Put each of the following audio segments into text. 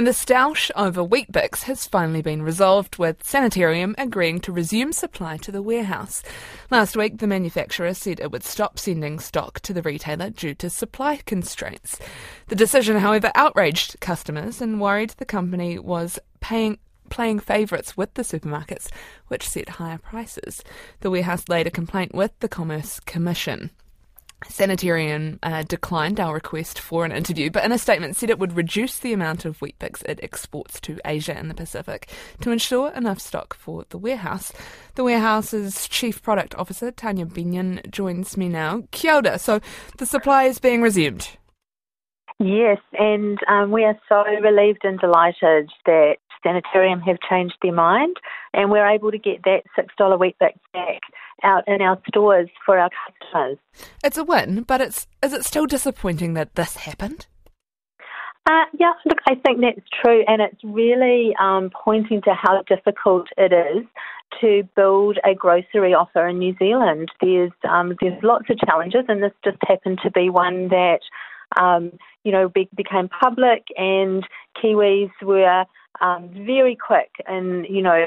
And the stoush over Weet-Bix has finally been resolved, with Sanitarium agreeing to resume supply to the warehouse. Last week, the manufacturer said it would stop sending stock to the retailer due to supply constraints. The decision, however, outraged customers and worried the company was paying playing favourites with the supermarkets, which set higher prices. The warehouse laid a complaint with the Commerce Commission. Sanitarium uh, declined our request for an interview, but in a statement said it would reduce the amount of Weet-Bix it exports to Asia and the Pacific to ensure enough stock for the warehouse. The warehouse's chief product officer, Tania Benyon, joins me now. Kia ora. So the supply is being resumed. Yes, and um, we are so relieved and delighted that Sanitarium have changed their mind and we're able to get that $6 Weet-Bix back out in our stores for our customers. It's a win, but it's is it still disappointing that this happened? Uh, yeah, look, I think that's true, and it's really um, pointing to how difficult it is to build a grocery offer in New Zealand. There's um, there's lots of challenges, and this just happened to be one that um, you know be, became public, and Kiwis were um, very quick in you know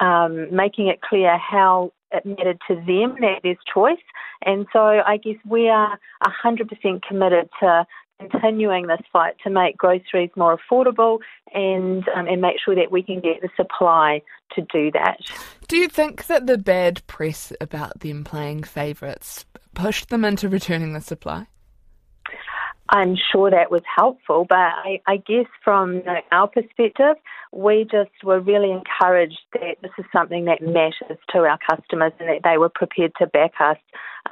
um, making it clear how it mattered to them that there's choice. And so I guess we are 100% committed to continuing this fight to make groceries more affordable and um, and make sure that we can get the supply to do that. Do you think that the bad press about them playing favourites pushed them into returning the supply? I'm sure that was helpful, but I, I guess from our perspective, we just were really encouraged that this is something that matters to our customers and that they were prepared to back us.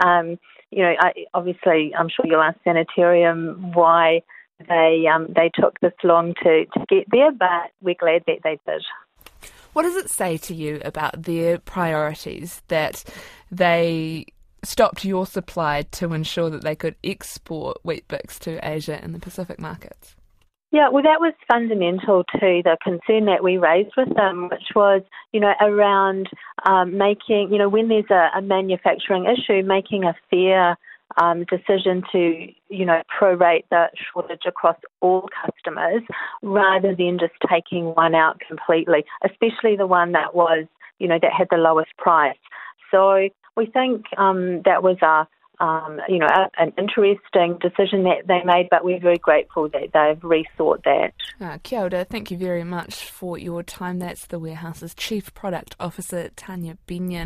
Um, you know, I, obviously, I'm sure you'll ask Sanitarium why they um, they took this long to, to get there, but we're glad that they did. What does it say to you about their priorities that they stopped your supply to ensure that they could export Weet-Bix to Asia and the Pacific markets? Yeah, well, that was fundamental to the concern that we raised with them, which was, you know, around um, making, you know, when there's a, a manufacturing issue, making a fair um, decision to, you know, prorate the shortage across all customers rather than just taking one out completely, especially the one that was, you know, that had the lowest price. So we think um, that was a um, you know, a, an interesting decision that they made, but we're very grateful that they've rethought that. Uh, kia ora, thank you very much for your time. That's the warehouse's Chief Product Officer, Tania Benyon.